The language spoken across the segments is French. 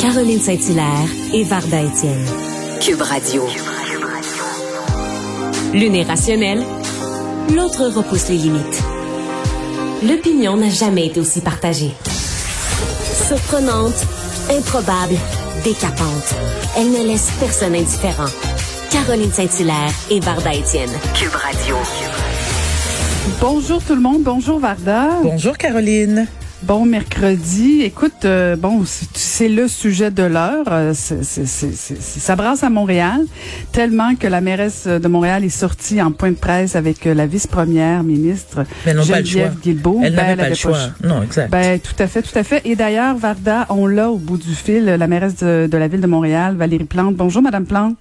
Caroline Saint-Hilaire et Varda Étienne. Cube Radio. L'une est rationnelle, l'autre repousse les limites. L'opinion n'a jamais été aussi partagée. Surprenante, improbable, décapante. Elle ne laisse personne indifférent. Caroline Saint-Hilaire et Varda Étienne. Cube Radio. Bonjour tout le monde. Bonjour Varda. Bonjour Caroline. Bon mercredi. Écoute, euh, bon, c'est le sujet de l'heure. Euh, ça brasse à Montréal, tellement que la mairesse de Montréal est sortie en point de presse avec euh, la vice-première ministre Geneviève Guilbeault. Elle n'avait ben, pas le choix. Non, exact. Ben, tout à fait, tout à fait. Et d'ailleurs, Varda, on l'a au bout du fil, la mairesse de, de la ville de Montréal, Valérie Plante. Bonjour, Madame Plante.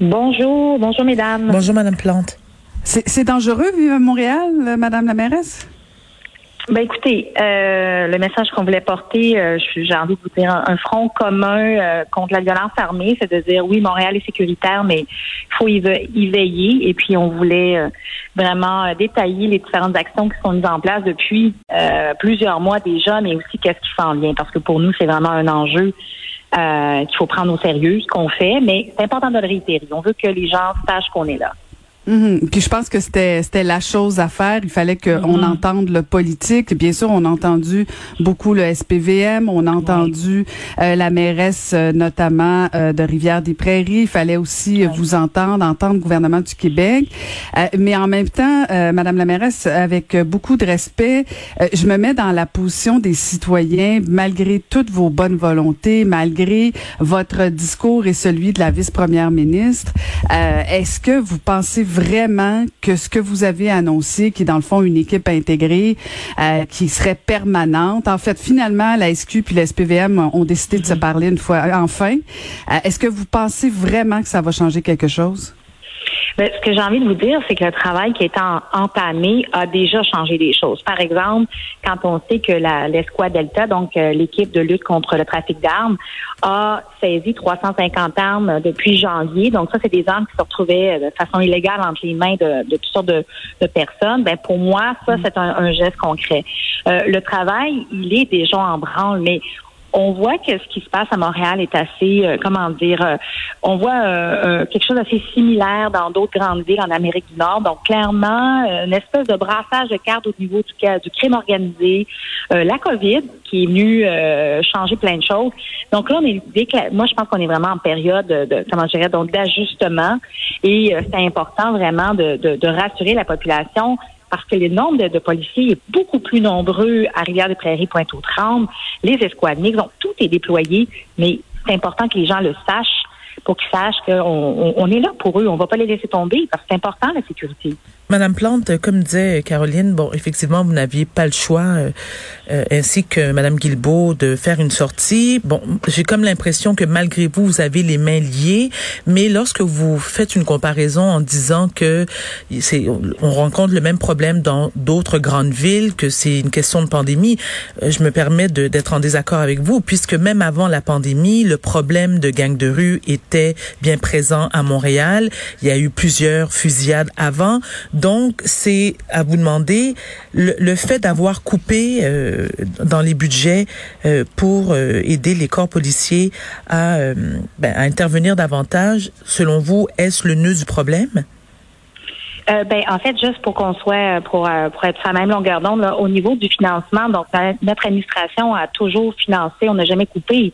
Bonjour, bonjour, mesdames. Bonjour, Madame Plante. C'est dangereux vivre à Montréal, Madame la mairesse? Ben écoutez, euh, le message qu'on voulait porter, euh, j'ai envie de vous dire un, front commun euh, contre la violence armée, c'est de dire oui, Montréal est sécuritaire, mais il faut y, veiller. Et puis on voulait euh, vraiment détailler les différentes actions qui sont mises en place depuis plusieurs mois déjà, mais aussi qu'est-ce qui s'en vient, parce que pour nous c'est vraiment un enjeu. qu'il faut prendre au sérieux ce qu'on fait, mais c'est important de le réitérer. On veut que les gens sachent qu'on est là. Mhm. Puis je pense que c'était c'était la chose à faire. Il fallait qu'on mhm. entende le politique. Bien sûr, on a entendu beaucoup le SPVM, on a entendu euh, la mairesse euh, notamment euh, de Rivière-des-Prairies. Il fallait aussi vous entendre, entendre le gouvernement du Québec. mais en même temps, Madame la mairesse, avec beaucoup de respect, je me mets dans la position des citoyens, malgré toutes vos bonnes volontés, malgré votre discours et celui de la vice-première ministre. Est-ce que vous pensez vraiment que ce que vous avez annoncé, qui est dans le fond une équipe intégrée, euh, qui serait permanente, en fait, finalement, la SQ puis la SPVM ont décidé de se mhm. parler une fois, enfin. Euh, est-ce que vous pensez vraiment que ça va changer quelque chose? Ce que j'ai envie de vous dire, c'est que le travail qui est entamé a déjà changé des choses. Par exemple, quand on sait que l'escouade Delta, donc euh, l'équipe de lutte contre le trafic d'armes, a saisi 350 armes depuis janvier. Donc ça, c'est des armes qui se retrouvaient de façon illégale entre les mains de, toutes sortes de, personnes. Ben pour moi, ça, mm. c'est un, geste concret. Euh, le travail, il est déjà en branle, mais on voit que ce qui se passe à Montréal est assez, euh, comment dire, euh, on voit euh, quelque chose d'assez similaire dans d'autres grandes villes en Amérique du Nord. Donc clairement, une espèce de brassage de cartes au niveau du, du crime organisé, la COVID qui est venue changer plein de choses. Donc là, on est, moi je pense qu'on est vraiment en période de, comment dirais, donc d'ajustement et c'est important vraiment de, de, de rassurer la population parce que le nombre de, policiers est beaucoup plus nombreux à Rivière-des-Prairies, Pointe-aux-Trembles, les escouades mixtes, donc tout est déployé, mais c'est important que les gens le sachent pour qu'ils sachent qu'on on, est là pour eux, on va pas les laisser tomber parce que c'est important la sécurité. Madame Plante, comme disait Caroline, bon, effectivement, vous n'aviez pas le choix, euh, euh, ainsi que Madame Guilbeault, de faire une sortie. Bon, j'ai comme l'impression que malgré vous, vous avez les mains liées, mais lorsque vous faites une comparaison en disant que c'est, on rencontre le même problème dans d'autres grandes villes, que c'est une question de pandémie, euh, je me permets d'être en désaccord avec vous, puisque même avant la pandémie, le problème de gangs de rue était bien présent à Montréal. Il y a eu plusieurs fusillades avant. Donc, c'est à vous demander le, fait d'avoir coupé euh, dans les budgets euh, pour euh, aider les corps policiers à, ben, à intervenir davantage. Selon vous, est-ce le nœud du problème? Euh, ben, en fait, juste pour qu'on soit, pour, euh, pour être sur la même longueur d'onde, au niveau du financement, donc notre administration a toujours financé, on n'a jamais coupé.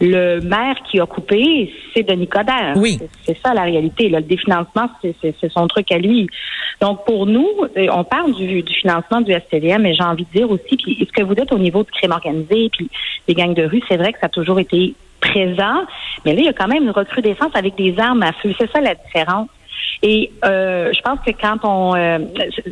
Le maire qui a coupé, c'est Denis Coderre. Oui. C'est ça la réalité. Le définancement, c'est son truc à lui. Donc pour nous, euh, on parle du, du financement du STVM, mais j'ai envie de dire aussi, puis ce que vous dites au niveau du crime organisé, puis des gangs de rue, c'est vrai que ça a toujours été présent, mais là, il y a quand même une recrudescence avec des armes à feu. C'est ça la différence. Et euh, je pense que quand on, euh,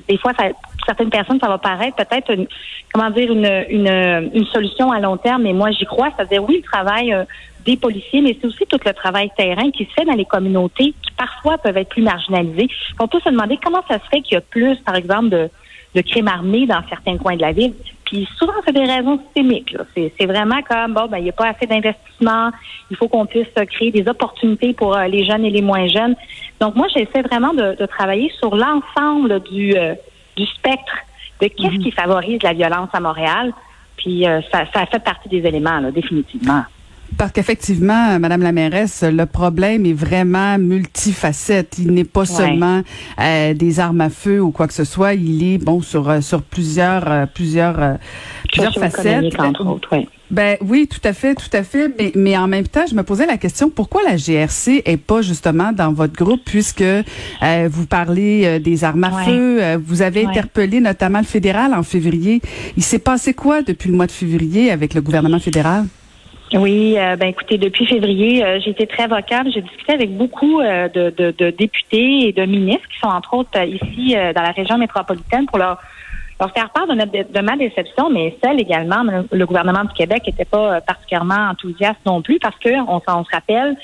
des fois, ça, pour certaines personnes, ça va paraître peut-être, une, comment dire, une, une, une, solution à long terme. Mais moi, j'y crois. C'est-à-dire, oui, le travail euh, des policiers, mais c'est aussi tout le travail terrain qui se fait dans les communautés, qui parfois peuvent être plus marginalisées. On peut se demander comment ça se fait qu'il y a plus, par exemple, de, de crimes armés dans certains coins de la ville. Puis souvent, c'est des raisons systémiques. C'est vraiment comme, bon, ben, il n'y a pas assez d'investissement, il faut qu'on puisse créer des opportunités pour euh, les jeunes et les moins jeunes. Donc, moi, j'essaie vraiment de, travailler sur l'ensemble du, euh, du spectre de qu'est-ce mhm. qui favorise la violence à Montréal. Puis euh, ça, ça fait partie des éléments, là, définitivement. Parce qu'effectivement, Madame la mairesse, le problème est vraiment multifacette. Il n'est pas seulement euh, des armes à feu ou quoi que ce soit. Il est bon sur euh, sur plusieurs euh, plusieurs plusieurs facettes. Entre autres, oui. Ben oui, tout à fait, tout à fait. Mais, mais, en même temps, je me posais la question pourquoi la GRC est pas justement dans votre groupe puisque vous parlez des armes à feu. vous avez interpellé notamment le fédéral en février. Il s'est passé quoi depuis le mois de février avec le gouvernement fédéral? Oui, euh, ben écoutez, depuis février, euh, j'ai été très vocable. J'ai discuté avec beaucoup euh, de, de, députés et de ministres qui sont entre autres ici dans la région métropolitaine pour leur leur faire part de, notre, de ma déception, mais celle également, le gouvernement du Québec n'était pas particulièrement enthousiaste non plus parce que on, on se rappelle,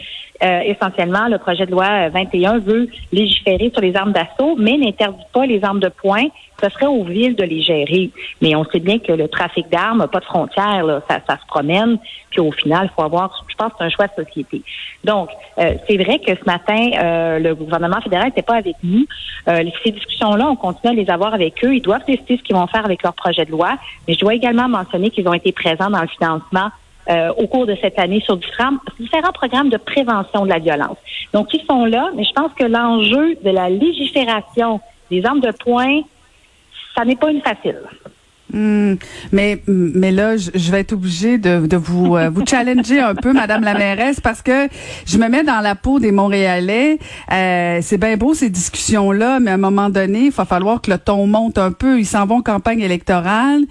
euh, essentiellement, le projet de loi 21 veut légiférer sur les armes d'assaut, mais n'interdit pas les armes de poing. Ce serait aux villes de les gérer. Mais on sait bien que le trafic d'armes n'a pas de frontières. Ça, se promène. Puis au final, il faut avoir, je pense, un choix de société. Donc, euh, c'est vrai que ce matin, euh, le gouvernement fédéral n'était pas avec nous. ces discussions-là, on continue à les avoir avec eux. Ils doivent décider ce qu'ils vont faire avec leur projet de loi. Mais je dois également mentionner qu'ils ont été présents dans le financement euh, au cours de cette année sur différents, différents programmes de prévention de la violence. Donc, ils sont là, mais je pense que l'enjeu de la légifération des armes de poing, ça n'est pas une facile. Hmm. mais mais là, je, vais être obligée de, de vous euh, vous challenger un peu, Madame la mairesse, parce que je me mets dans la peau des Montréalais. Euh, c'est bien beau ces discussions là, mais à un moment donné, il va falloir que le ton monte un peu. Ils s'en vont en campagne électorale.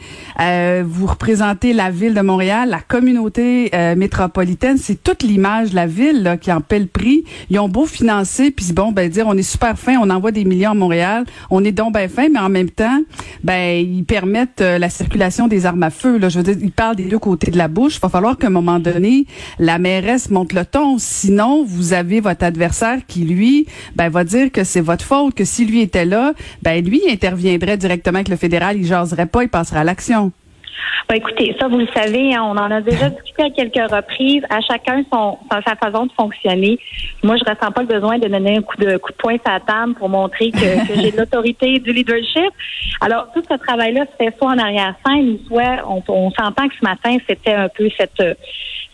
Euh, vous représentez la ville de Montréal, la communauté euh, métropolitaine. C'est toute l'image de la ville là, qui en paie le prix. Ils ont beau financer, puis bon, ben dire on est super fin, on envoie des millions à Montréal, on est donc bien fin, mais en même temps, ben ils permettent euh, la circulation des armes à feu. Là. Je veux dire, il parle des deux côtés de la bouche. Il va falloir qu'à un moment donné, la mairesse monte le ton. Sinon, vous avez votre adversaire qui, lui, ben, va dire que c'est votre faute, que si lui était là, ben, lui, il interviendrait directement avec le fédéral, il jaserait pas, il passerait à l'action. Ben, écoutez, ça, vous le savez, hein, on en a déjà discuté à quelques reprises. À chacun son, sa façon de fonctionner. Moi, je ressens pas le besoin de donner un coup de coup de poing sur la table pour montrer que, j'ai de l'autorité, du leadership. Alors, tout ce travail-là se fait soit en arrière-scène, soit on, on s'entend que ce matin, c'était un peu cette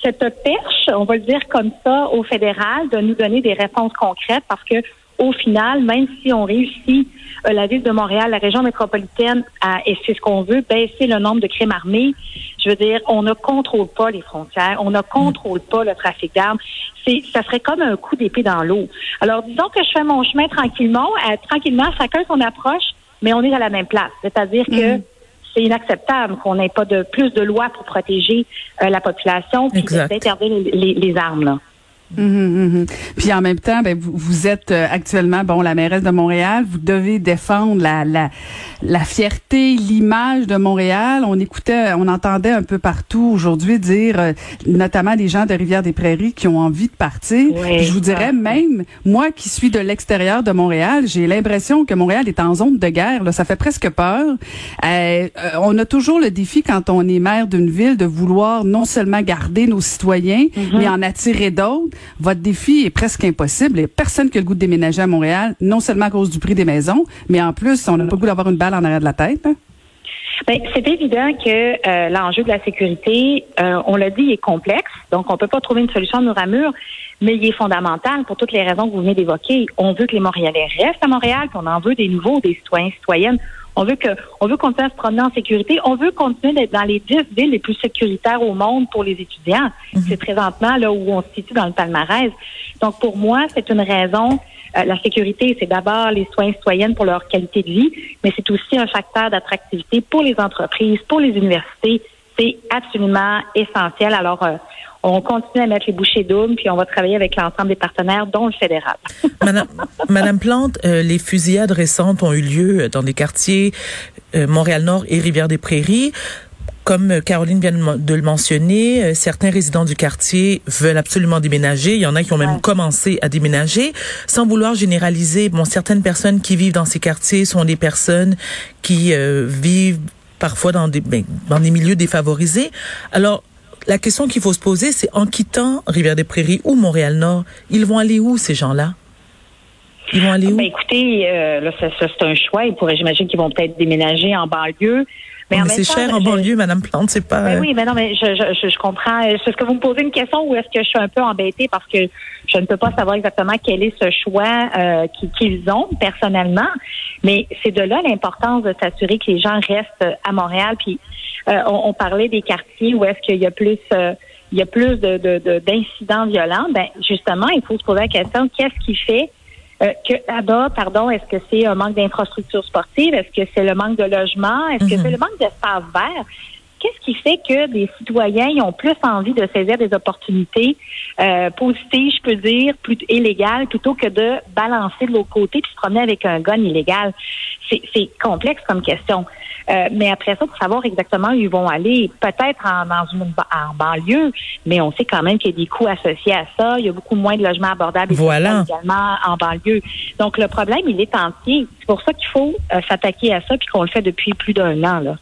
cette perche, on va le dire comme ça, au fédéral, de nous donner des réponses concrètes parce que au final, même si on réussit, euh, la ville de Montréal, la région métropolitaine, à, et c'est ce qu'on veut, baisser le nombre de crimes armés, je veux dire, on ne contrôle pas les frontières, on ne contrôle pas le trafic d'armes. C'est, ça serait comme un coup d'épée dans l'eau. Alors, disons que je fais mon chemin tranquillement, euh, tranquillement, chacun son approche, mais on est à la même place. C'est-à-dire que mhm. c'est inacceptable qu'on n'ait pas de plus de lois pour protéger euh, la population puis d'interdire les, les, armes. Là. Mmh, Puis en même temps, ben, vous, vous êtes euh, actuellement bon la mairesse de Montréal. Vous devez défendre la la, la fierté, l'image de Montréal. On écoutait, on entendait un peu partout aujourd'hui dire, euh, notamment des gens de Rivière-des-Prairies qui ont envie de partir. je vous dirais même, moi qui suis de l'extérieur de Montréal, j'ai l'impression que Montréal est en zone de guerre. Là, ça fait presque peur. Euh, on a toujours le défi quand on est maire d'une ville de vouloir non seulement garder nos citoyens, mm-hmm. mais en attirer d'autres votre défi est presque impossible. Il n'y a personne qui le goût de déménager à Montréal, non seulement à cause du prix des maisons, mais en plus, on n'a pas le goût d'avoir une balle en arrière de la tête. Hein? Ben, c'est évident que euh, l'enjeu de la sécurité, euh, on l'a dit, est complexe. Donc, on peut pas trouver une solution mur à mur, mais il est fondamental pour toutes les raisons que vous venez d'évoquer. On veut que les Montréalais restent à Montréal, qu'on en veut des nouveaux, des citoyens, citoyennes. On veut que, on veut continuer à se promener en sécurité. On veut continuer d'être dans les dix villes les plus sécuritaires au monde pour les étudiants. Mhm. C'est présentement là où on se situe dans le palmarès. Donc, pour moi, c'est une raison. Euh, la sécurité, c'est d'abord les soins citoyennes pour leur qualité de vie, mais c'est aussi un facteur d'attractivité pour les entreprises, pour les universités. C'est absolument essentiel. Alors, euh, on continue à mettre les bouchées doubles, puis on va travailler avec l'ensemble des partenaires, dont le fédéral. Madame, Madame Plante, euh, les fusillades récentes ont eu lieu dans des quartiers euh, Montréal-Nord et Rivière-des-Prairies. Comme Caroline vient de le mentionner, euh, certains résidents du quartier veulent absolument déménager. Il y en a qui ont même commencé à déménager. Sans vouloir généraliser, bon, certaines personnes qui vivent dans ces quartiers sont des personnes qui vivent parfois dans des, ben, dans des milieux défavorisés. Alors, la question qu'il faut se poser, c'est en quittant Rivière-des-Prairies ou Montréal-Nord, ils vont aller où, ces gens-là? Ils vont aller où? Ben, écoutez, euh, là, c'est un choix. Ils pourraient, j'imagine qu'ils vont peut-être déménager en banlieue. Mais, c'est cher en banlieue, Madame Plante, c'est pas. Ben oui, mais non, mais je, je, je, comprends. Est-ce que vous me posez une question ou est-ce que je suis un peu embêtée parce que je ne peux pas savoir exactement quel est ce choix euh, qu'ils ont personnellement? Mais c'est de là l'importance de s'assurer que les gens restent à Montréal. Puis euh, on, parlait des quartiers où est-ce qu'il y a plus euh, il y a plus de, d'incidents violents. Ben justement, il faut se poser la question qu'est-ce qui fait euh, que là-bas, pardon, est-ce que c'est un manque d'infrastructures sportives? Est-ce que c'est le manque de logement? Est-ce que mhm. c'est le manque d'espace vert? Qu'est-ce qui fait que des citoyens ont plus envie de saisir des opportunités euh, positives, je peux dire, plus illégales, plutôt que de balancer de l'autre côté et se promener avec un gun illégal? C'est complexe comme question. Euh, mais après ça, pour savoir exactement où ils vont aller, peut-être en, dans une en banlieue, mais on sait quand même qu'il y a des coûts associés à ça. Il y a beaucoup moins de logements abordables voilà. également en banlieue. Donc le problème, il est entier. C'est pour ça qu'il faut euh, s'attaquer à ça, puis qu'on le fait depuis plus d'un an. Là.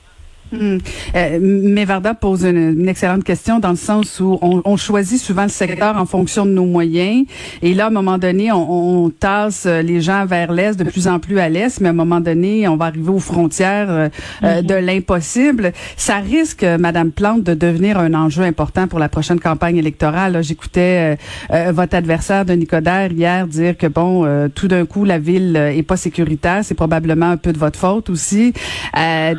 Hmm. Euh, mais Varda pose une, excellente question dans le sens où on, on, choisit souvent le secteur en fonction de nos moyens. Et là, à un moment donné, on, on tasse les gens vers l'est, de plus en plus à l'est, mais à un moment donné, on va arriver aux frontières euh, euh, de l'impossible. Ça risque, Madame Plante, de devenir un enjeu important pour la prochaine campagne électorale. J'écoutais votre adversaire de Nicodère hier dire que bon, tout d'un coup, la ville est pas sécuritaire. C'est probablement un peu de votre faute aussi.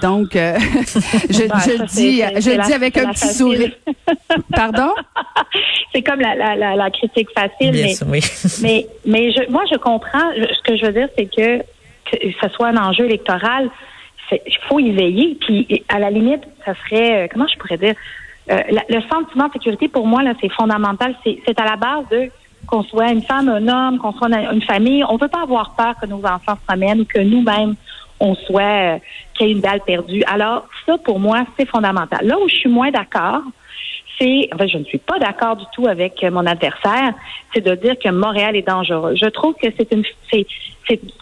donc je, bah, je dis, je dis avec un petit sourire. Pardon? C'est comme la, la, la, critique facile. mais, mais, mais je, moi, je comprends. Ce que je veux dire, c'est que que ce soit un enjeu électoral, il faut y veiller. Puis, à la limite, ça serait, euh, comment je pourrais dire, euh, le sentiment de sécurité, pour moi, là, c'est fondamental. C'est à la base de qu'on soit une femme, un homme, qu'on soit une famille. On ne veut pas avoir peur que nos enfants se promènent ou que nous-mêmes, on soit euh, qu'il y ait une balle perdue. Alors, ça, pour moi, c'est fondamental. Là où je suis moins d'accord, c'est, enfin, je ne suis pas d'accord du tout avec mon adversaire, c'est de dire que Montréal est dangereux. Je trouve que c'est une, c'est,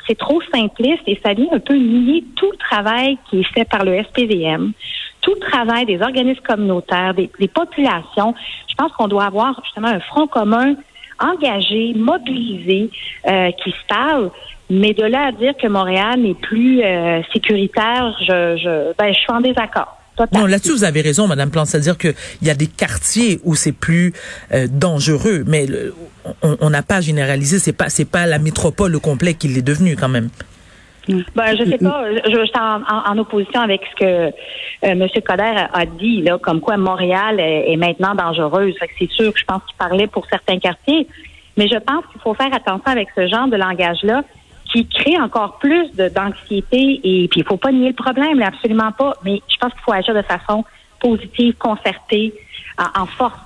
c'est, trop simpliste et ça vient un peu nier tout le travail qui est fait par le SPVM, tout le travail des organismes communautaires, des, des populations. Je pense qu'on doit avoir justement un front commun engagé, mobilisé, euh, qui se parle. Mais de là à dire que Montréal n'est plus euh, sécuritaire, je, je, ben, je suis en désaccord. Non, là-dessus, vous avez raison, Madame Plante. C'est-à-dire qu'il y a des quartiers où c'est plus euh, dangereux, mais on n'a pas généralisé. C'est pas, c'est pas la métropole au complet qui l'est devenu quand même. Ben, je sais pas. Je, je suis en, opposition avec ce que euh, M. Coder a, dit, là, comme quoi Montréal est, maintenant dangereuse. c'est sûr que je pense qu'il parlait pour certains quartiers. Mais je pense qu'il faut faire attention avec ce genre de langage-là qui crée encore plus d'anxiété et puis il faut pas nier le problème, absolument pas. Mais je pense qu'il faut agir de façon positive, concertée, en force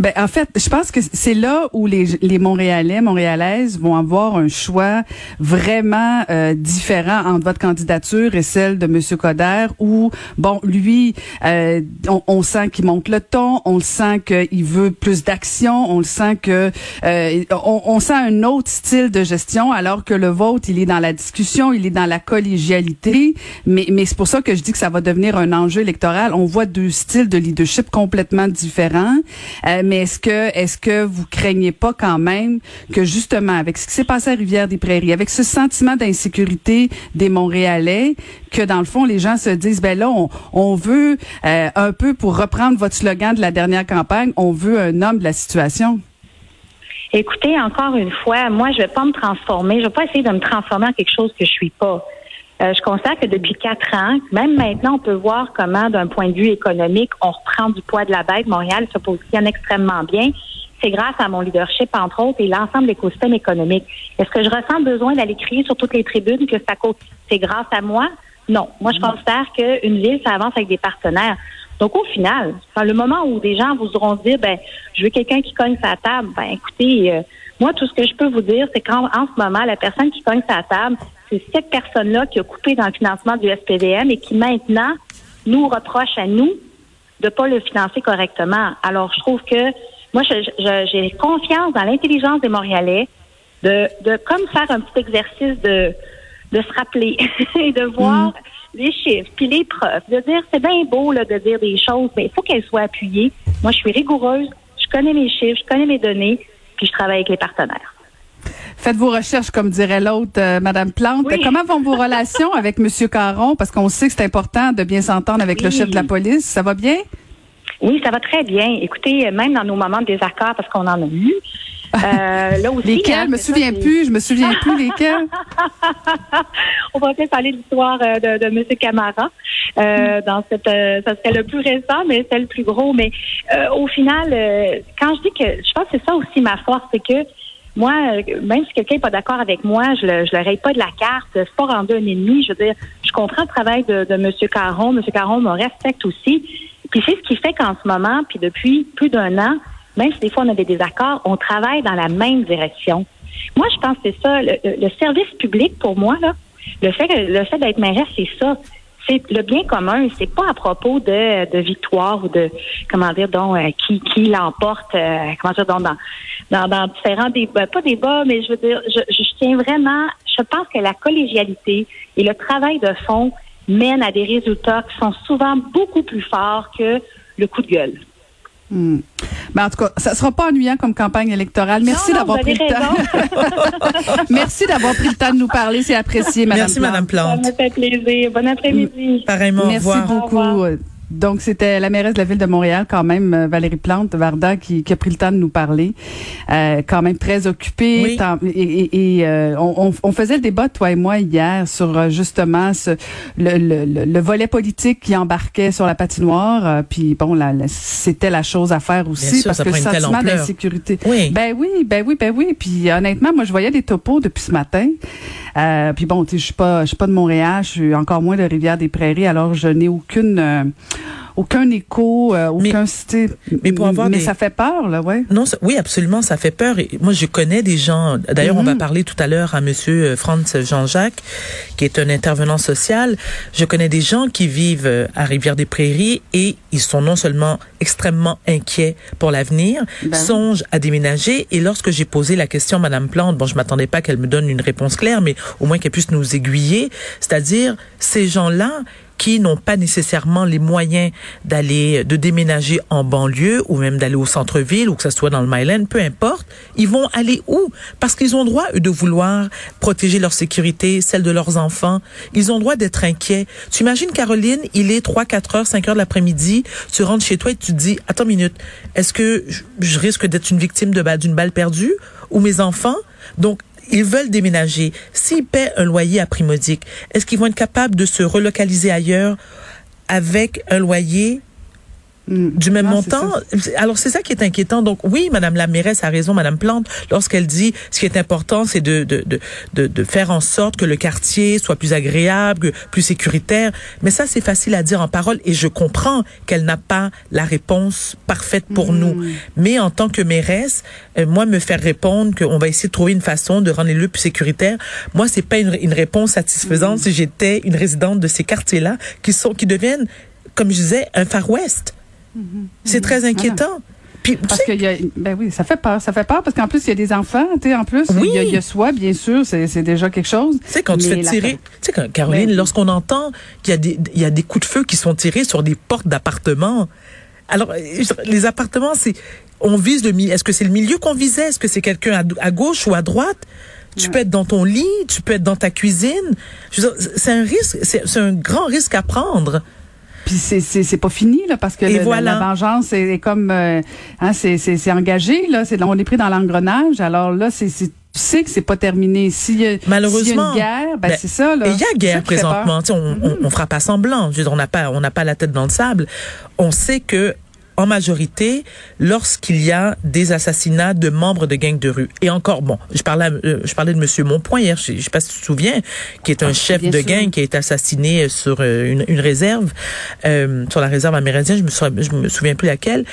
ben, en fait, je pense que c'est là où les, les Montréalais, Montréalaises vont avoir un choix vraiment euh, différent entre votre candidature et celle de M. Coder, où, bon, lui, euh, on, sent qu'il monte le ton, on le sent qu'il veut plus d'action, on le sent que euh, on, on, sent un autre style de gestion, alors que le vôtre, il est dans la discussion, il est dans la collégialité, mais, mais c'est pour ça que je dis que ça va devenir un enjeu électoral. On voit deux styles de leadership complètement différents mais est-ce que est-ce que vous craignez pas quand même que justement avec ce qui s'est passé à Rivière-des-Prairies, avec ce sentiment d'insécurité des Montréalais, que dans le fond les gens se disent ben là on, veut euh, un peu pour reprendre votre slogan de la dernière campagne, on veut un homme de la situation? Écoutez, encore une fois, moi, je vais pas me transformer. Je vais pas essayer de me transformer en quelque chose que je suis pas. Euh, je constate que depuis quatre ans, même maintenant, on peut voir comment, d'un point de vue économique, on reprend du poids de la bête. Montréal se positionne extrêmement bien. C'est grâce à mon leadership, entre autres, et l'ensemble de l'écosystème économique. Est-ce que je ressens besoin d'aller crier sur toutes les tribunes que c'est grâce à moi? Non. Moi, je considère qu'une ville, ça avance avec des partenaires. Donc, au final, dans le moment où des gens vous auront dit, ben, je veux quelqu'un qui cogne sa table, ben, écoutez, euh, moi, tout ce que je peux vous dire, c'est qu'en en ce moment, la personne qui cogne sa table, c'est cette personne-là qui a coupé dans le financement du SPVM et qui maintenant nous reproche à nous de ne pas le financer correctement. Alors, je trouve que moi, j'ai confiance dans l'intelligence des Montréalais de, de comme faire un petit exercice de, de se rappeler et de voir mm. les chiffres, puis les preuves, de dire c'est bien beau là, de dire des choses, mais il faut qu'elles soient appuyées. Moi, je suis rigoureuse, je connais mes chiffres, je connais mes données, puis je travaille avec les partenaires. Faites vos recherches, comme dirait l'autre, euh, Madame Plante. Comment vont vos relations avec Monsieur Caron? Parce qu'on sait que c'est important de bien s'entendre avec le chef de la police. Ça va bien? Oui, ça va très bien. Écoutez, même dans nos moments de désaccord, parce qu'on en a eu, euh, là aussi, lesquels? Hein, je me souviens plus. Je me souviens plus lesquels. On va peut-être parler de l'histoire euh, de, de M. Camara. Euh, dans cette, euh, ça serait le plus récent, mais c'est le plus gros. Mais euh, au final, quand je dis que, je pense que c'est ça aussi ma force, c'est que moi, même si quelqu'un n'est pas d'accord avec moi, je le, le raye pas de la carte. C'est pas rendu un ennemi. Je veux dire, je comprends le travail de, M. Caron. M. Caron me respecte aussi. Puis c'est ce qui fait qu'en ce moment, puis depuis plus d'un an, même si des fois on a des désaccords, on travaille dans la même direction. Moi, je pense que c'est ça. Le, service public, pour moi, là, le fait, le fait d'être mairesse, c'est ça. C'est le bien commun. C'est pas à propos de, de victoire ou de comment dire donc euh, qui qui l'emporte. Euh, comment dire donc dans, dans, différents débats, pas débats, mais je veux dire, je, je tiens vraiment. Je pense que la collégialité et le travail de fond mènent à des résultats qui sont souvent beaucoup plus forts que le coup de gueule. Hmm. Ben en tout cas, ça sera pas ennuyant comme campagne électorale. Merci d'avoir pris le temps. Merci d'avoir pris le temps de nous parler. C'est apprécié, Madame Merci, Madame Plante. Ça me fait plaisir. Bon après-midi. Pareillement. Merci beaucoup. Donc, c'était la mairesse de la ville de Montréal, quand même, euh, Valérie Plante, Varda, qui, qui a pris le temps de nous parler. Euh, quand même très occupée. Et, et, euh, on, on, faisait le débat, toi et moi, hier, sur euh, justement ce, le, le, le, volet politique qui embarquait sur la patinoire. puis bon, là, c'était la chose à faire aussi, parce que le sentiment d'insécurité. Oui. Ben oui, ben oui, ben oui. Puis honnêtement, moi, je voyais des topos depuis ce matin. Euh, puis bon, tu sais, je suis pas, je suis pas de Montréal, je suis encore moins de Rivière-des-Prairies, alors je n'ai aucune aucun écho, euh, aucun mais, mais pour avoir mais ça fait peur là, ouais. Non, oui, absolument, ça fait peur. Et moi, je connais des gens. D'ailleurs, on va mhm. parler tout à l'heure à Monsieur euh, Franz Jean-Jacques, qui est un intervenant social. Je connais des gens qui vivent euh, à Rivière-des-Prairies et ils sont non seulement extrêmement inquiets pour l'avenir, ben. songent à déménager. Et lorsque j'ai posé la question à Madame Plante, bon, je m'attendais pas qu'elle me donne une réponse claire, mais au moins qu'elle puisse nous aiguiller. C'est-à-dire, ces gens-là, qui n'ont pas nécessairement les moyens d'aller, de déménager en banlieue ou même d'aller au centre-ville ou que ce soit dans le Myland, peu importe, ils vont aller où? Parce qu'ils ont droit, eux, de vouloir protéger leur sécurité, celle de leurs enfants. Ils ont droit d'être inquiets. Tu imagines, Caroline, il est 3, 4 heures, 5 heures de l'après-midi, tu rentres chez toi et tu te dis, attends une minute, est-ce que je risque d'être une victime d'une balle perdue ou mes enfants? Donc, ils veulent déménager, s'ils paient un loyer à prix modique, est-ce qu'ils vont être capables de se relocaliser ailleurs avec un loyer. Du même montant? Alors c'est ça qui est inquiétant. Donc oui, Madame la mairesse a raison, Madame Plante, lorsqu'elle dit ce qui est important, c'est de, de, de, de, faire en sorte que le quartier soit plus agréable, plus sécuritaire. Mais ça, c'est facile à dire en parole et je comprends qu'elle n'a pas la réponse parfaite pour mm. nous. Mais en tant que mairesse, euh, moi, me faire répondre qu'on va essayer de trouver une façon de rendre les lieux plus sécuritaires, moi, c'est pas une, une réponse satisfaisante mm. si j'étais une résidente de ces quartiers-là qui sont, qui deviennent, comme je disais, un Far West. C'est très inquiétant. Puis, parce que y a, ben oui, ça fait peur, ça fait peur parce qu'en plus il y a des enfants, tu sais, en plus il y, a soi, bien sûr, c'est déjà quelque chose. Tu sais quand tu fais tirer, tu sais Caroline, ben lorsqu'on entend qu'il y a des il y a des coups de feu qui sont tirés sur des portes d'appartements. Alors les appartements, c'est on vise le est-ce que c'est le milieu qu'on visait, est-ce que c'est quelqu'un à, gauche ou à droite? Tu peux être dans ton lit, tu peux être dans ta cuisine. C'est un risque, c'est un grand risque à prendre. Puis c'est c'est pas fini là parce que la, vengeance est, comme euh, hein, c'est c'est engagé là, c'est on est pris dans l'engrenage. Alors là c'est tu sais que c'est pas terminé. Si malheureusement y a une guerre, ben, ben, c'est ça là. Il y a guerre présentement. On, on, mm-hmm. on, fera pas semblant. Je veux on n'a pas on n'a pas la tête dans le sable. On sait que en majorité lorsqu'il y a des assassinats de membres de gangs de rue. Et encore, bon, je parlais, euh, je parlais de Monsieur Montpoint hier, je, ne sais pas si tu te souviens, qui est un ah, chef de gang qui a été assassiné sur euh, une, une réserve, euh, sur la réserve amérindienne, je me, souviens, je me souviens plus laquelle.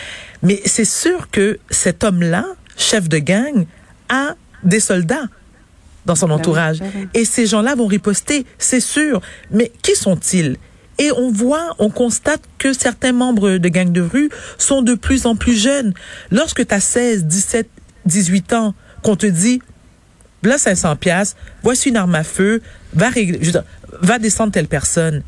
Mais c'est sûr que cet homme-là, chef de gang, a des soldats dans son ben entourage. Ben Et ces gens-là vont riposter, c'est sûr. Mais qui sont-ils? Et on voit, on constate que certains membres de gangs de rue sont de plus en plus jeunes. Lorsque tu as 16, 17, 18 ans, qu'on te dit, là 500 pièces, voici une arme à feu, va régler, va descendre telle personne.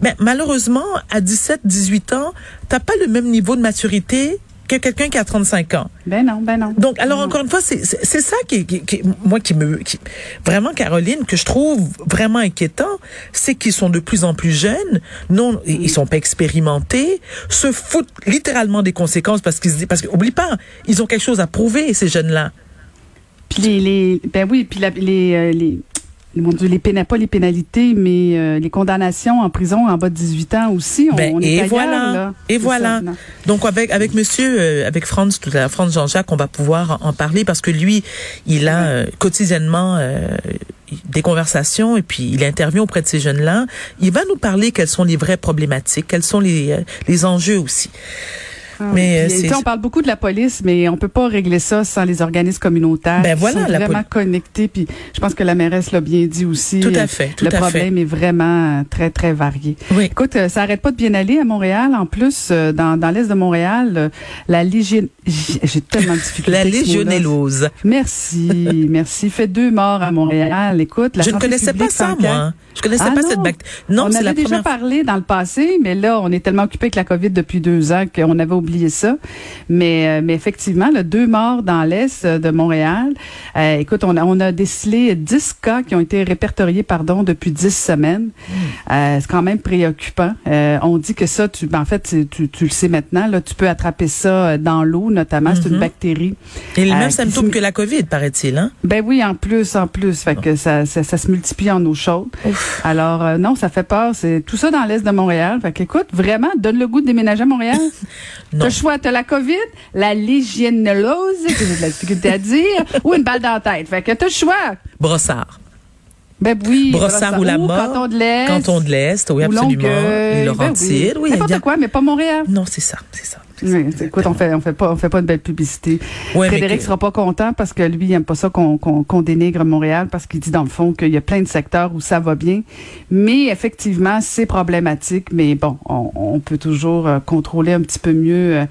Mais malheureusement, à 17, 18 ans, t'as pas le même niveau de maturité que quelqu'un qui a 35 ans. Ben non, ben non. Donc, alors Non. encore une fois, c'est ça qui, qui, qui- moi qui me qui- vraiment Caroline que je trouve vraiment inquiétant, c'est qu'ils sont de plus en plus jeunes, non, ils ils sont pas expérimentés, se foutent littéralement des conséquences parce qu'ils se disent parce que oublie pas, ils ont quelque chose à prouver ces jeunes-là. Puis les, les ben oui, puis la- les, euh, les mon Dieu, les péna- pas les pénalités, mais euh, les condamnations en prison en bas de 18 ans aussi. On, Ben, on est et ailleurs, voilà, là. et voilà. ça. Donc avec avec Monsieur, euh, avec Franz tout à l'heure, Franz Jean-Jacques, on va pouvoir en, parler parce que lui, il a euh, quotidiennement des conversations et puis il intervient auprès de ces jeunes-là. Il va nous parler quelles sont les vraies problématiques, quels sont les les enjeux aussi. Ah, Mais, puis, euh, on parle beaucoup de la police, mais on peut pas régler ça sans les organismes communautaires. Ben qui voilà, sont la vraiment poli- connectés. Puis je pense que la mairesse l'a bien dit aussi. Tout à euh, fait, tout le à fait. problème est vraiment euh, très très varié. Oui. Écoute, ça arrête pas de bien aller à Montréal. En plus, dans, dans l'est de Montréal, la légion... J'ai tellement de difficultés. La légionellose. Merci, merci. Fait deux morts à Montréal. Écoute, la Je ne connaissais pas ça, moi. Je connaissais Ah pas non? cette bactérie. Non, on avait la déjà première. parlé dans le passé, mais là, on est tellement occupé avec la COVID depuis deux ans qu'on avait oublié ça. Mais, euh, mais effectivement, là, deux morts dans l'est euh, de Montréal. Euh, écoute, on a, on a décelé 10 cas qui ont été répertoriés, pardon, depuis 10 semaines. Hmm. Euh, c'est quand même préoccupant. Euh, on dit que ça, tu, ben, en fait, tu, tu le sais maintenant, là, tu peux attraper ça dans l'eau, notamment. C'est une Mhm. bactérie. Et les mêmes symptômes que la COVID, paraît-il, hein? Ben oui, en plus, en plus. Fait que ça, ça, ça se multiplie en eau chaude. Alors, non, ça fait peur. C'est tout ça dans l'est de Montréal. Fait qu'écoute, vraiment, donne le goût de déménager à Montréal. Non. T'as le choix, t'as la COVID, la légionnellose, que j'ai de la difficulté à dire, ou une balle dans la tête. Fait que t'as le choix. Brossard. Ben oui. Brossard ou la mort. Canton de l'Est. Canton de l'Est, oui, ou absolument. Longueuil. Laurentide, Ben oui. N'importe quoi, mais pas Montréal. Non, c'est ça, c'est ça. Oui, écoute, on fait, on fait pas, on fait pas de belle publicité. Ouais, Frédéric que- sera pas content parce que lui, il aime pas ça qu'on dénigre Montréal parce qu'il dit dans le fond qu'il y a plein de secteurs où ça va bien. Mais effectivement, c'est problématique. Mais bon, on, on peut toujours euh, contrôler un petit peu mieux euh,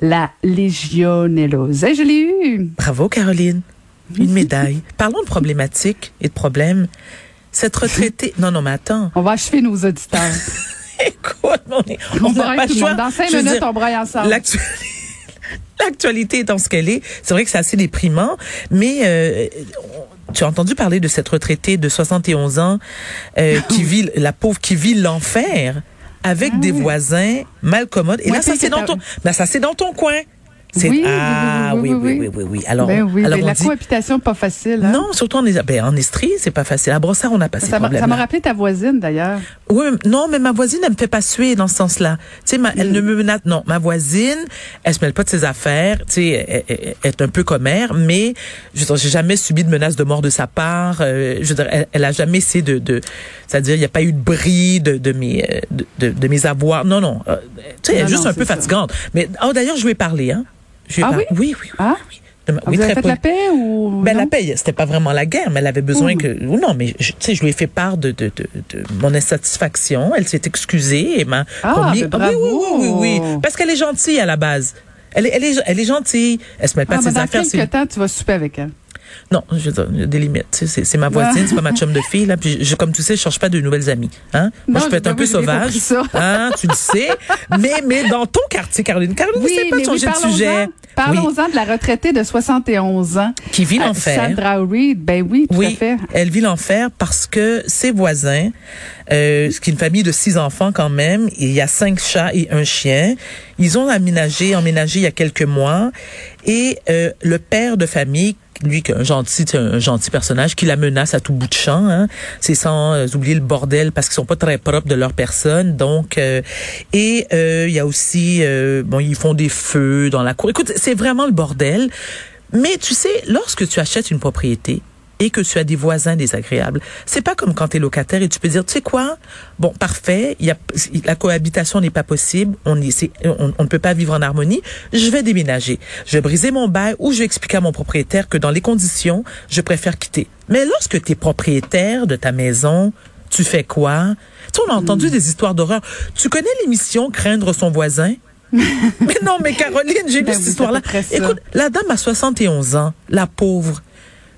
la légionellose. Hey, je l'ai eu. Bravo, Caroline. Une médaille. Parlons de problématiques et de problèmes. Cette retraitée. Non, non, mais attends. On va achever nos auditeurs. Écoute, on est- On, on n'a pas le choix. Dans cinq minutes, dire, on braille ensemble. l'actu- L'actualité étant ce qu'elle est, c'est vrai que c'est assez déprimant, mais euh, tu as entendu parler de cette retraitée de 71 ans euh, qui vit, la pauvre qui vit l'enfer avec Ah des oui. voisins mal commodes. Et Ouais, là, ça c'est dans ton, ben, ça c'est dans ton coin. C'est- Oui, oui, ah oui, oui, oui, oui, oui. Alors, ben oui, alors ben la dit, cohabitation, pas facile. hein? non, surtout en, ben, en Estrie, c'est pas facile. À Brossard, on n'a pas ces Ça m'a ça m'a rappelé ta voisine, d'ailleurs. Oui, non, mais ma voisine, elle me fait pas suer dans ce sens-là. Tu sais, elle ne me menace, non, ma voisine, elle se mêle pas de ses affaires, tu sais, elle, elle- elle est un peu commère, mais je j'ai jamais subi de menace de mort de sa part. euh, je veux dire, elle, elle a jamais essayé de, de c'est-à-dire, il n'y a pas eu de bris de, de mes, euh, de, de, de mes avoirs. Non, non, euh, tu sais, elle est juste non, un peu ça. fatigante. Mais, oh, d'ailleurs, je lui ai parlé, hein. Je Ah oui? Oui, oui, oui. Ah? oui. Oui, Vous avez fait la paix ou. ben, non? la paix, c'était pas vraiment la guerre, mais elle avait besoin que. ou Non, mais tu sais, je lui ai fait part de, de, de, de mon insatisfaction. Elle s'est excusée et m'a Ah, promis. ben, oui, oui, oui, oui, bravo. oui. Parce qu'elle est gentille à la base. Elle est, elle est, elle est gentille. Elle se met pas Ah, de ben, ses dans affaires. quelques c'est- temps, tu vas souper avec elle. Non, je veux dire, il y a des limites. C'est, ma voisine, c'est pas ma chum de fille. Là, puis je, comme tu sais, je cherche pas de nouvelles amies. Hein? Moi, je peux être un peu sauvage. Hein, tu le sais. mais, mais dans ton quartier, Caroline, Caroline, Oui, c'est pas de mais oui, changer de sujet. Parlons-en de la retraitée de 71 ans. Qui vit Euh, l'enfer. Sandra Reed, ben oui, tout à fait. elle vit l'enfer parce que ses voisins, euh, ce qui est une famille de six enfants quand même, il y a cinq chats et un chien. Ils ont aménagé, emménagé il y a quelques mois, et euh, le père de famille lui, un gentil, un gentil personnage, qui la menace à tout bout de champ. Hein. C'est sans euh, oublier le bordel parce qu'ils sont pas très propres de leur personne. Donc, euh, et euh, il y a aussi, euh, bon, ils font des feux dans la cour. Écoute, c'est vraiment le bordel. Mais tu sais, lorsque tu achètes une propriété, et que tu as des voisins désagréables. C'est pas comme quand tu es locataire et tu peux dire, tu sais quoi, bon, parfait, il y a, la cohabitation n'est pas possible, on, est, on, on ne peut pas vivre en harmonie, je vais déménager. Je vais briser mon bail ou je vais expliquer à mon propriétaire que dans les conditions, je préfère quitter. Mais lorsque tu es propriétaire de ta maison, tu fais quoi? Tu on a entendu des histoires d'horreur. Tu connais l'émission Craindre son voisin? mais non, mais Caroline, j'ai lu Ben cette oui, c'est histoire-là. Écoute, la dame a 71 ans, la pauvre.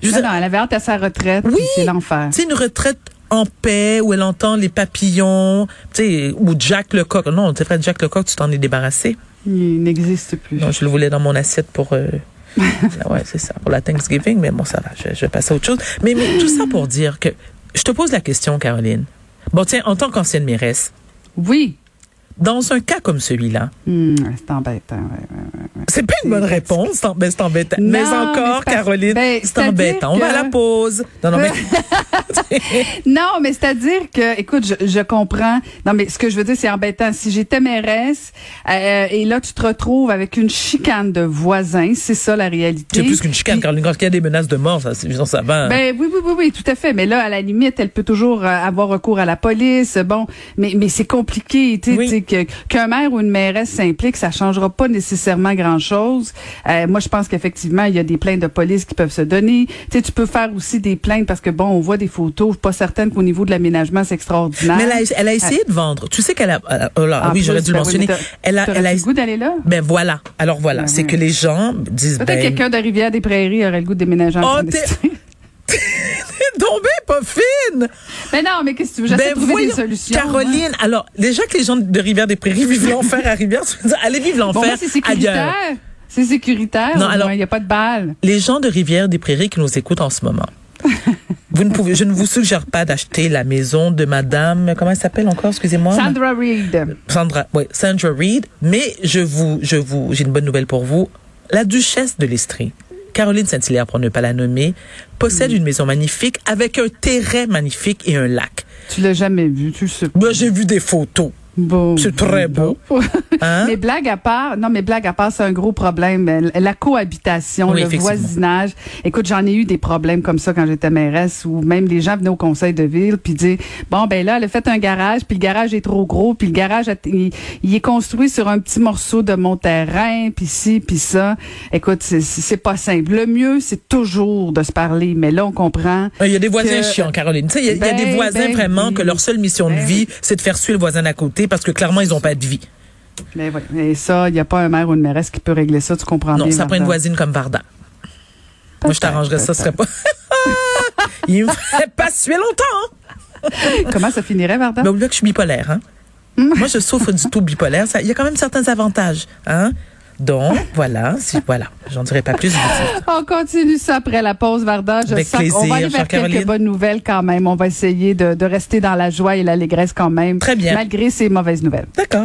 Je Non, dire, non, elle avait hâte à sa retraite. Oui. C'est l'enfer. c'est une retraite en paix où elle entend les papillons, tu sais, ou Jack Lecoq. Non, c'est vrai, Jack Lecoq, tu t'en es débarrassé. Il n'existe plus. Non, je le voulais dans mon assiette pour... Euh, ouais, c'est ça, pour la Thanksgiving, mais bon, ça va, je, je vais passer à autre chose. Mais, mais tout ça pour dire que... Je te pose la question, Caroline. Bon, tiens, en tant qu'ancienne mairesse, Oui. Dans un cas comme celui-là, Hmm, c'est embêtant. ouais, ouais, c'est pas une bonne réponse, c'est en- ben, embêtant. Non, mais encore, Caroline, ben, c'est embêtant. On va à la pause. Non, non, mais... Non, mais c'est-à-dire que, écoute, je, je comprends. Non, mais ce que je veux dire, c'est embêtant. Si j'étais mairesse euh, et là, tu te retrouves avec une chicane de voisins, c'est ça la réalité. c'est plus qu'une chicane, Puis- Caroline. Quand il y a des menaces de mort, ça, ça va. Ben oui, oui, oui, oui, tout à fait. Mais là, à la limite, elle peut toujours euh, avoir recours à la police. Bon, mais mais c'est compliqué, tu sais, que qu'un maire ou une mairesse s'implique, ça changera pas nécessairement grand chose. moi, je pense qu'effectivement, il y a des plaintes de police qui peuvent se donner. Tu sais, tu peux faire aussi des plaintes parce que bon, on voit des photos. Je suis pas certaine qu'au niveau de l'aménagement, c'est extraordinaire. Mais elle a, elle a essayé de vendre. Tu sais qu'elle a. euh, oh là, En oui, j'aurais dû le ben mentionner. elle a, elle a. le goût d'aller là. Ben voilà. Alors voilà, Ben c'est que les gens disent. Peut-être Ben, quelqu'un de Rivière-des-Prairies aurait le goût de déménager en Oh, Mais non, mais qu'est-ce que tu veux? J'essaie Ben de trouver voyons, des solutions. hein. Caroline, alors déjà que les gens de Rivière-des-Prairies vivent l'enfer à Rivière, tu veux dire, allez vivre Bon, l'enfer c'est sécuritaire. ailleurs. C'est sécuritaire. Non, alors- moins, il n'y a pas de balles. Les gens de Rivière-des-Prairies qui nous écoutent en ce moment. vous ne pouvez, je ne vous suggère pas d'acheter la maison de Madame, comment elle s'appelle encore, excusez-moi? Sandra Reed. Sandra, oui, Sandra Reed. Mais je vous, je vous, j'ai une bonne nouvelle pour vous. La duchesse de l'Estrie, Caroline Saint-Hilaire, pour ne pas la nommer, possède une maison magnifique avec un terrain magnifique et un lac. Tu l'as jamais vu, tu le sais. Moi, j'ai vu des photos. Bon, C'est très beau. Hein? Mais blague à part, non, mais blague à part, c'est un gros problème. Euh, La cohabitation, Oui, le voisinage. Écoute, j'en ai eu des problèmes comme ça quand j'étais mairesse où même les gens venaient au conseil de ville puis disaient, bon, ben là, elle a fait un garage puis le garage est trop gros puis le garage, il, il est construit sur un petit morceau de mon terrain puis ci puis ça. Écoute, c'est- pas simple. Le mieux, c'est toujours de se parler, mais là, on comprend. Il y a des voisins que- chiants, Caroline. Tu sais, il y a, il y a des Ben, voisins ben vraiment oui. que leur seule mission de Ben vie, c'est de faire suer le voisin d'à côté parce que clairement, ils n'ont pas de vie. Mais oui, et ça, il n'y a pas un maire ou une mairesse qui peut régler ça, tu comprends Non, bien. ça prend une voisine comme Varda. Moi, je t'arrangerais ça, ce serait pas. Il me ferait pas suer longtemps. hein. Comment ça finirait, Varda? Ben, oublie que je suis bipolaire, hein. Moi, je souffre du tout bipolaire. Il y a quand même certains avantages, hein. Donc, voilà, si, voilà. J'en dirai pas plus. On continue ça après la pause, Varda. Je Avec sens plaisir, va aller vers quelques Caroline. bonnes nouvelles quand même. On va essayer de, de rester dans la joie et l'allégresse quand même. Très bien. Malgré ces mauvaises nouvelles. D'accord.